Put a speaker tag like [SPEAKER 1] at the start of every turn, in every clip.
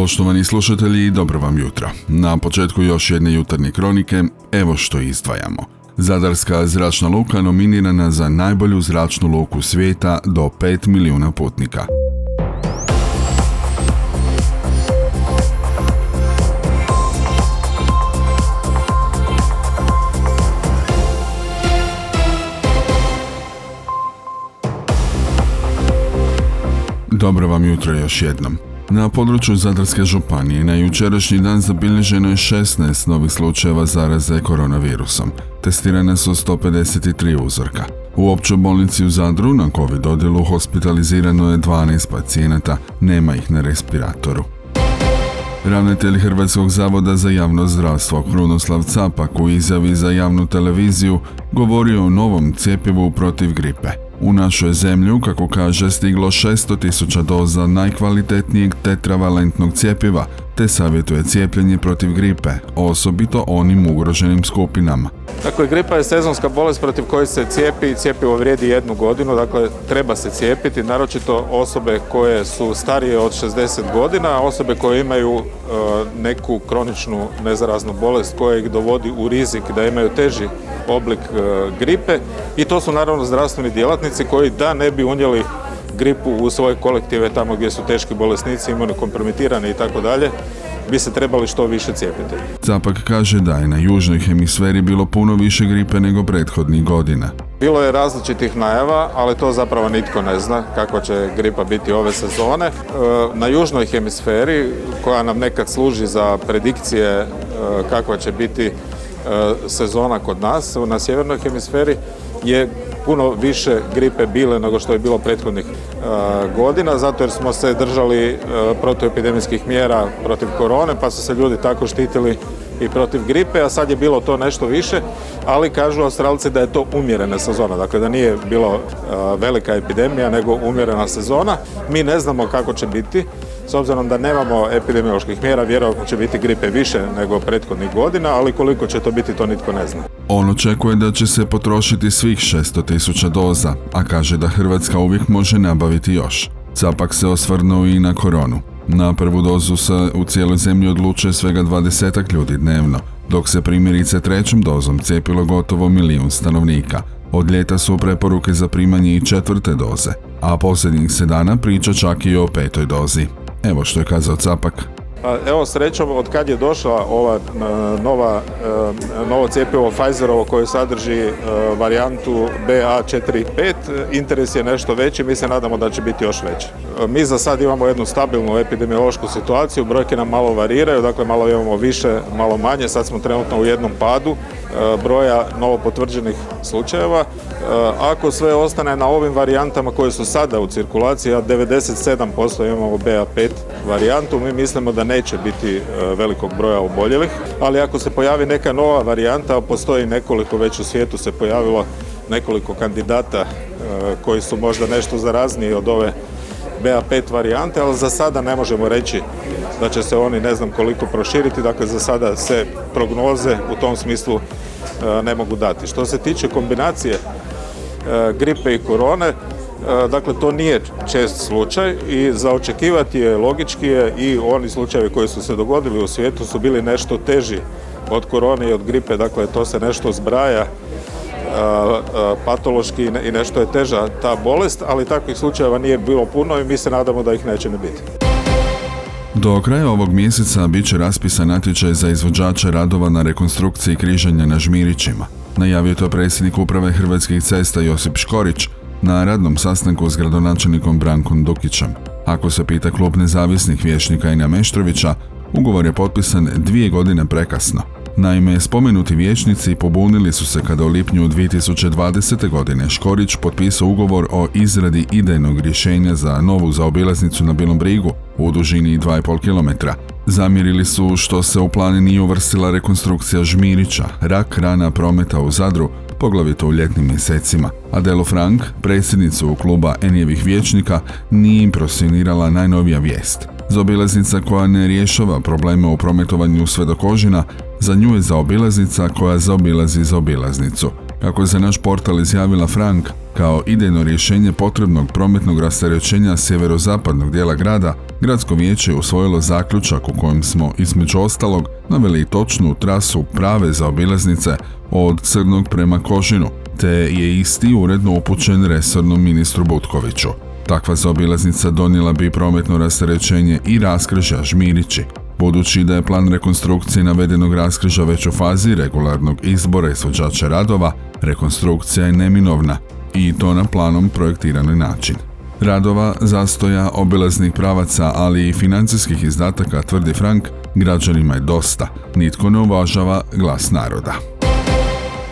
[SPEAKER 1] Poštovani slušatelji, dobro vam jutro. Na početku još jedne jutarnje kronike, evo što izdvajamo. Zadarska zračna luka nominirana za najbolju zračnu luku svijeta do 5 milijuna putnika. Dobro vam jutro još jednom. Na području Zadarske županije na jučerašnji dan zabilježeno je 16 novih slučajeva zaraze koronavirusom. Testirane su 153 uzorka. U općoj bolnici u Zadru na COVID odjelu hospitalizirano je 12 pacijenata, nema ih na respiratoru. Ravnatelj Hrvatskog zavoda za javno zdravstvo Krunoslav Capak u izjavi za javnu televiziju govorio o novom cjepivu protiv gripe. U našoj zemlju, kako kaže, stiglo 600 tisuća doza najkvalitetnijeg tetravalentnog cjepiva, te savjetuje cijepljenje protiv gripe, osobito onim ugroženim skupinama.
[SPEAKER 2] Dakle, gripa je sezonska bolest protiv koje se cijepi i cijepivo vrijedi jednu godinu, dakle treba se cijepiti, naročito osobe koje su starije od 60 godina, osobe koje imaju e, neku kroničnu nezaraznu bolest koja ih dovodi u rizik da imaju teži oblik e, gripe i to su naravno zdravstveni djelatnici koji da ne bi unijeli gripu u svoje kolektive tamo gdje su teški bolesnici, imunokompromitirani i tako dalje, bi se trebali što više cijepiti.
[SPEAKER 1] Capak kaže da je na južnoj hemisferi bilo puno više gripe nego prethodnih godina.
[SPEAKER 2] Bilo je različitih najava, ali to zapravo nitko ne zna kako će gripa biti ove sezone. E, na južnoj hemisferi, koja nam nekad služi za predikcije e, kakva će biti sezona kod nas, na sjevernoj hemisferi je puno više gripe bile nego što je bilo prethodnih e, godina, zato jer smo se držali e, protuepidemijskih mjera protiv korone, pa su se ljudi tako štitili i protiv gripe, a sad je bilo to nešto više, ali kažu Australci da je to umjerena sezona, dakle da nije bilo e, velika epidemija, nego umjerena sezona. Mi ne znamo kako će biti, s obzirom da nemamo epidemioloških mjera, vjerojatno će biti gripe više nego prethodnih godina, ali koliko će to biti, to nitko ne zna.
[SPEAKER 1] On očekuje da će se potrošiti svih 600 tisuća doza, a kaže da Hrvatska uvijek može nabaviti još. Capak se osvrnuo i na koronu. Na prvu dozu se u cijeloj zemlji odlučuje svega 20 ljudi dnevno, dok se primjerice trećom dozom cijepilo gotovo milijun stanovnika. Od ljeta su preporuke za primanje i četvrte doze, a posljednjih se dana priča čak i o petoj dozi. Evo što je kazao Capak.
[SPEAKER 2] Pa, evo srećom od kad je došla ova e, nova, e, novo cjepivo Pfizerovo koje sadrži e, varijantu BA4.5, interes je nešto veći, mi se nadamo da će biti još veći. Mi za sad imamo jednu stabilnu epidemiološku situaciju, brojke nam malo variraju, dakle malo imamo više, malo manje, sad smo trenutno u jednom padu broja novo potvrđenih slučajeva. Ako sve ostane na ovim varijantama koje su sada u cirkulaciji, a 97% imamo BA5 varijantu, mi mislimo da neće biti e, velikog broja oboljelih, ali ako se pojavi neka nova varijanta, a postoji nekoliko, već u svijetu se pojavilo nekoliko kandidata e, koji su možda nešto zarazniji od ove BA5 varijante, ali za sada ne možemo reći da će se oni ne znam koliko proširiti, dakle za sada se prognoze u tom smislu e, ne mogu dati. Što se tiče kombinacije gripe i korone, E, dakle, to nije čest slučaj i za očekivati je logički je i oni slučajevi koji su se dogodili u svijetu su bili nešto teži od korone i od gripe, dakle to se nešto zbraja e, e, patološki i nešto je teža ta bolest, ali takvih slučajeva nije bilo puno i mi se nadamo da ih neće ne biti.
[SPEAKER 1] Do kraja ovog mjeseca bit će raspisan natječaj za izvođače radova na rekonstrukciji križanja na Žmirićima. Najavio to predsjednik uprave Hrvatskih cesta Josip Škorić, na radnom sastanku s gradonačelnikom Brankom Dukićem. Ako se pita klub nezavisnih vječnika Ina Meštrovića, ugovor je potpisan dvije godine prekasno. Naime, spomenuti vijećnici pobunili su se kada u lipnju 2020. godine Škorić potpisao ugovor o izradi idejnog rješenja za novu zaobilaznicu na Bilom brigu u dužini 2,5 km. Zamjerili su što se u plan nije uvrstila rekonstrukcija Žmirića, rak rana prometa u Zadru, poglavito u ljetnim mjesecima. Adelo Frank, predsjednicu kluba Enijevih vječnika, nije impresionirala najnovija vijest. Zaobilaznica koja ne rješava probleme u prometovanju sve do kožina, za nju je zaobilaznica koja zaobilazi zaobilaznicu. Kako je za naš portal izjavila Frank, kao idejno rješenje potrebnog prometnog rasterećenja sjeverozapadnog dijela grada, gradsko vijeće je usvojilo zaključak u kojem smo između ostalog naveli točnu trasu prave za obilaznice od Crnog prema Kožinu, te je isti uredno upućen resornom ministru Butkoviću. Takva zaobilaznica donijela bi prometno rasterećenje i raskrižja Žmirići, Budući da je plan rekonstrukcije navedenog raskriža već u fazi regularnog izbora izvođača radova, rekonstrukcija je neminovna i to na planom projektiranoj način. Radova, zastoja, obilaznih pravaca, ali i financijskih izdataka, tvrdi Frank, građanima je dosta. Nitko ne uvažava glas naroda.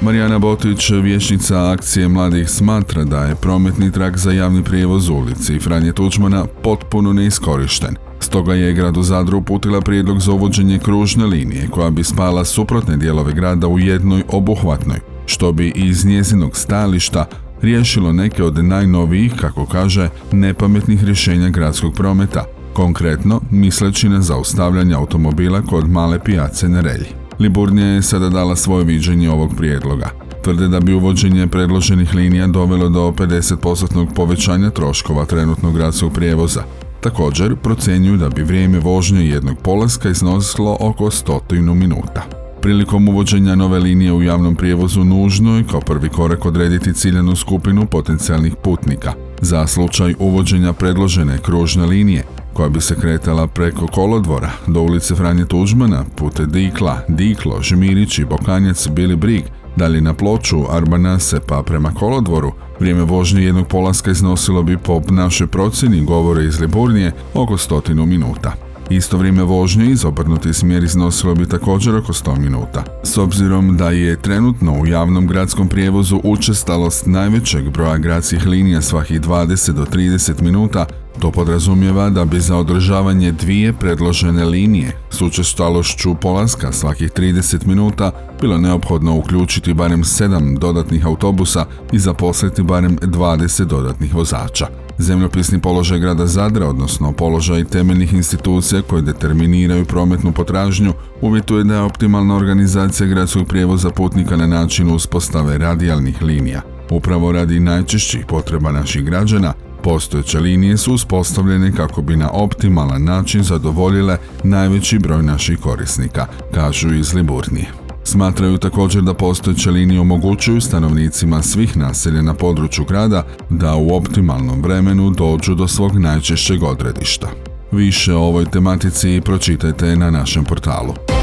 [SPEAKER 1] Marijana Botić, vječnica akcije mladih, smatra da je prometni trak za javni prijevoz u ulici Franje Tuđmana potpuno neiskorišten. Stoga je gradu Zadru uputila prijedlog za uvođenje kružne linije koja bi spala suprotne dijelove grada u jednoj obuhvatnoj, što bi iz njezinog stajališta riješilo neke od najnovijih, kako kaže, nepametnih rješenja gradskog prometa, konkretno misleći na zaustavljanje automobila kod male pijace na relji. Liburnija je sada dala svoje viđenje ovog prijedloga. Tvrde da bi uvođenje predloženih linija dovelo do 50% povećanja troškova trenutnog gradskog prijevoza. Također, procjenjuju da bi vrijeme vožnje jednog polaska iznosilo oko stotinu minuta. Prilikom uvođenja nove linije u javnom prijevozu nužno je kao prvi korak odrediti ciljenu skupinu potencijalnih putnika. Za slučaj uvođenja predložene kružne linije, koja bi se kretala preko kolodvora do ulice Franje Tuđmana, pute Dikla, Diklo, Žmirić i Bokanjac bili brig, dalje na ploču Arbanase pa prema kolodvoru, vrijeme vožnje jednog polaska iznosilo bi po našoj procjeni govore iz Liburnije oko stotinu minuta. Isto vrijeme vožnje iz obrnuti smjer iznosilo bi također oko 100 minuta. S obzirom da je trenutno u javnom gradskom prijevozu učestalost najvećeg broja gradskih linija svakih 20 do 30 minuta, to podrazumijeva da bi za održavanje dvije predložene linije s učestalošću polaska svakih 30 minuta bilo neophodno uključiti barem 7 dodatnih autobusa i zaposliti barem 20 dodatnih vozača. Zemljopisni položaj grada Zadra, odnosno položaj temeljnih institucija koje determiniraju prometnu potražnju, uvjetuje da je optimalna organizacija gradskog prijevoza putnika na način uspostave radijalnih linija. Upravo radi najčešćih potreba naših građana, Postojeće linije su uspostavljene kako bi na optimalan način zadovoljile najveći broj naših korisnika, kažu iz Liburnije. Smatraju također da postojeće linije omogućuju stanovnicima svih naselja na području grada da u optimalnom vremenu dođu do svog najčešćeg odredišta. Više o ovoj tematici pročitajte na našem portalu.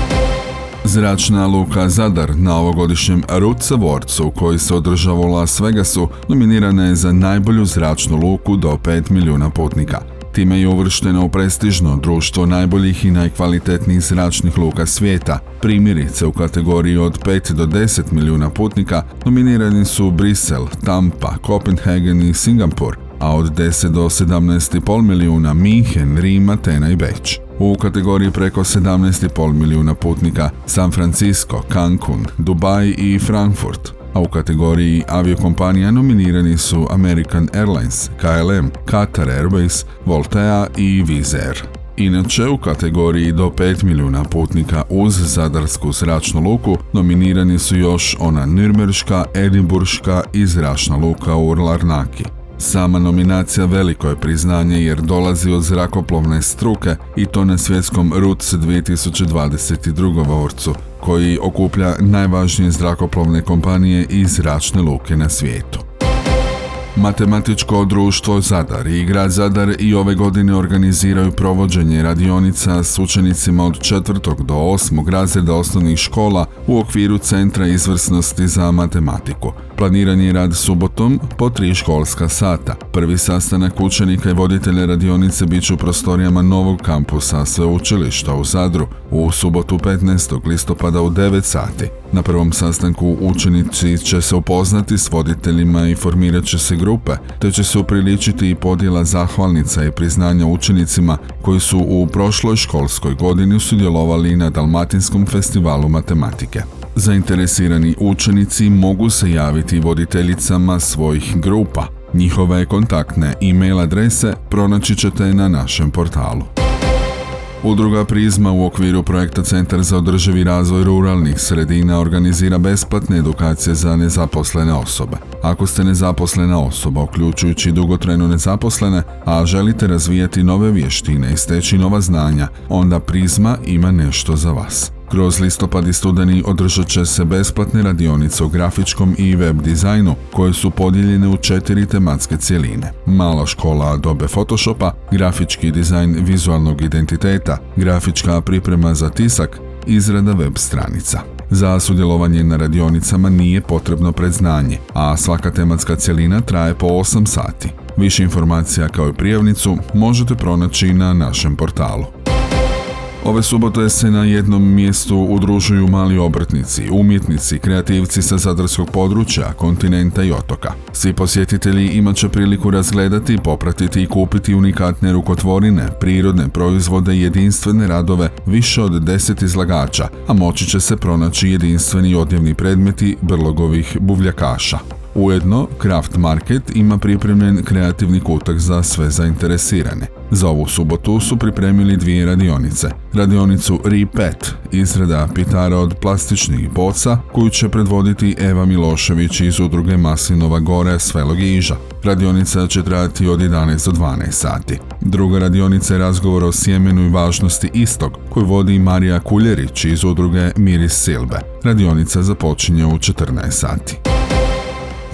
[SPEAKER 1] Zračna luka Zadar na ovogodišnjem Roots Awardsu koji se održava u Las Vegasu nominirana je za najbolju zračnu luku do 5 milijuna putnika. Time je uvršteno u prestižno društvo najboljih i najkvalitetnijih zračnih luka svijeta. Primjerice u kategoriji od 5 do 10 milijuna putnika nominirani su Brisel, Tampa, Copenhagen i Singapur, a od 10 do 17,5 milijuna Minhen, Rim, Atena i Beč. U kategoriji preko 17,5 milijuna putnika San Francisco, Cancun, Dubai i Frankfurt, a u kategoriji aviokompanija nominirani su American Airlines, KLM, Qatar Airways, Voltea i Air. Inače, u kategoriji do 5 milijuna putnika uz Zadarsku zračnu luku nominirani su još ona Nürmerška, Edinburška i zračna luka u Larnaki. Sama nominacija veliko je priznanje jer dolazi od zrakoplovne struke i to na svjetskom RUC 2022. vorcu, koji okuplja najvažnije zrakoplovne kompanije i zračne luke na svijetu. Matematičko društvo Zadar i grad Zadar i ove godine organiziraju provođenje radionica s učenicima od 4. do 8. razreda osnovnih škola u okviru Centra izvrsnosti za matematiku. Planiran je rad subotom po tri školska sata. Prvi sastanak učenika i voditelja radionice bit će u prostorijama novog kampusa sveučilišta u Zadru u subotu 15. listopada u 9 sati. Na prvom sastanku učenici će se upoznati s voditeljima i formirat će se grupe, te će se upriličiti i podjela zahvalnica i priznanja učenicima koji su u prošloj školskoj godini sudjelovali na Dalmatinskom festivalu matematike. Zainteresirani učenici mogu se javiti voditeljicama svojih grupa. Njihove kontaktne e-mail adrese pronaći ćete na našem portalu. Udruga Prizma u okviru projekta Centar za održivi razvoj ruralnih sredina organizira besplatne edukacije za nezaposlene osobe. Ako ste nezaposlena osoba, uključujući dugotrajno nezaposlene, a želite razvijati nove vještine i steći nova znanja, onda Prizma ima nešto za vas. Kroz listopad i studeni održat će se besplatne radionice u grafičkom i web dizajnu koje su podijeljene u četiri tematske cjeline. Mala škola dobe Photoshopa, grafički dizajn vizualnog identiteta, grafička priprema za tisak, izrada web stranica. Za sudjelovanje na radionicama nije potrebno predznanje, a svaka tematska cjelina traje po 8 sati. Više informacija kao i prijavnicu možete pronaći na našem portalu. Ove subote se na jednom mjestu udružuju mali obrtnici, umjetnici, kreativci sa zadarskog područja, kontinenta i otoka. Svi posjetitelji imat će priliku razgledati, popratiti i kupiti unikatne rukotvorine, prirodne proizvode i jedinstvene radove više od deset izlagača, a moći će se pronaći jedinstveni odjevni predmeti brlogovih buvljakaša. Ujedno, Kraft Market ima pripremljen kreativni kutak za sve zainteresirane. Za ovu subotu su pripremili dvije radionice. Radionicu Repet, izrada pitara od plastičnih boca, koju će predvoditi Eva Milošević iz udruge Maslinova gore Svelog Iža. Radionica će trajati od 11 do 12 sati. Druga radionica je razgovor o sjemenu i važnosti istog, koju vodi Marija Kuljerić iz udruge Miris Silbe. Radionica započinje u 14 sati.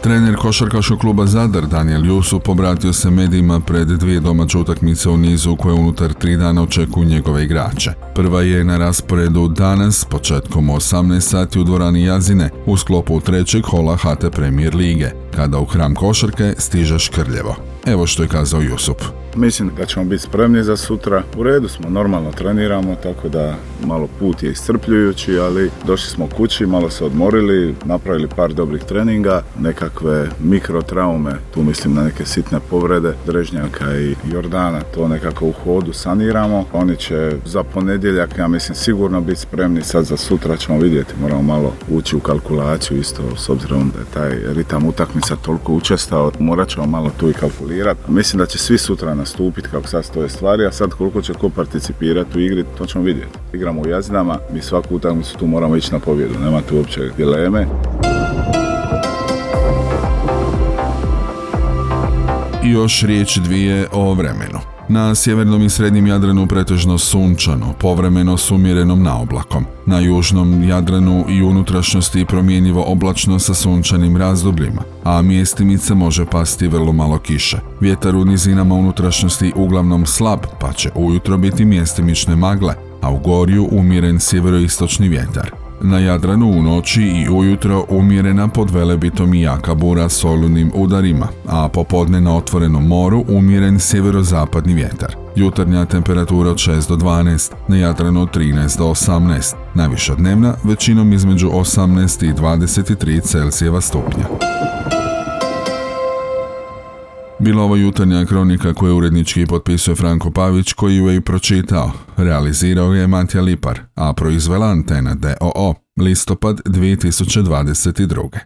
[SPEAKER 1] Trener košarkaškog kluba Zadar Daniel Jusup obratio se medijima pred dvije domaće utakmice u nizu koje unutar tri dana očekuju njegove igrače. Prva je na rasporedu danas, početkom 18 sati u dvorani Jazine, u sklopu trećeg hola HT Premier Lige, kada u hram košarke stiže Škrljevo. Evo što je kazao Jusup.
[SPEAKER 3] Mislim da ćemo biti spremni za sutra. U redu smo, normalno treniramo, tako da malo put je iscrpljujući, ali došli smo kući, malo se odmorili, napravili par dobrih treninga, nekakve mikrotraume, tu mislim na neke sitne povrede Drežnjaka i Jordana, to nekako u hodu saniramo. Oni će za ponedjeljak, ja mislim, sigurno biti spremni, sad za sutra ćemo vidjeti, moramo malo ući u kalkulaciju isto, s obzirom da je taj ritam utakmica toliko učestao, morat ćemo malo tu i kalkulirati. Mislim da će svi sutra nastupiti kako sad stoje stvari, a sad koliko će ko participirati u igri, to ćemo vidjeti. Igramo u jazinama, mi svaku utakmicu tu moramo ići na pobjedu, nema tu uopće dileme.
[SPEAKER 1] Još riječ dvije o vremenu. Na sjevernom i srednjem Jadranu pretežno sunčano, povremeno s umjerenom naoblakom. Na južnom Jadranu i unutrašnjosti promjenjivo oblačno sa sunčanim razdobljima, a mjestimice može pasti vrlo malo kiše. Vjetar u nizinama unutrašnjosti uglavnom slab, pa će ujutro biti mjestimične magle, a u gorju umjeren sjeveroistočni vjetar. Na Jadranu u noći i ujutro umjerena pod velebitom i jaka bura s olunim udarima, a popodne na otvorenom moru umjeren sjeverozapadni vjetar. Jutarnja temperatura od 6 do 12, na Jadranu od 13 do 18, najviša dnevna većinom između 18 i 23 Celzijeva stupnja. Bila ovo jutarnja kronika koju urednički potpisuje Franko Pavić koji ju je i pročitao. Realizirao je Matija Lipar, a proizvela Antena DOO, listopad 2022.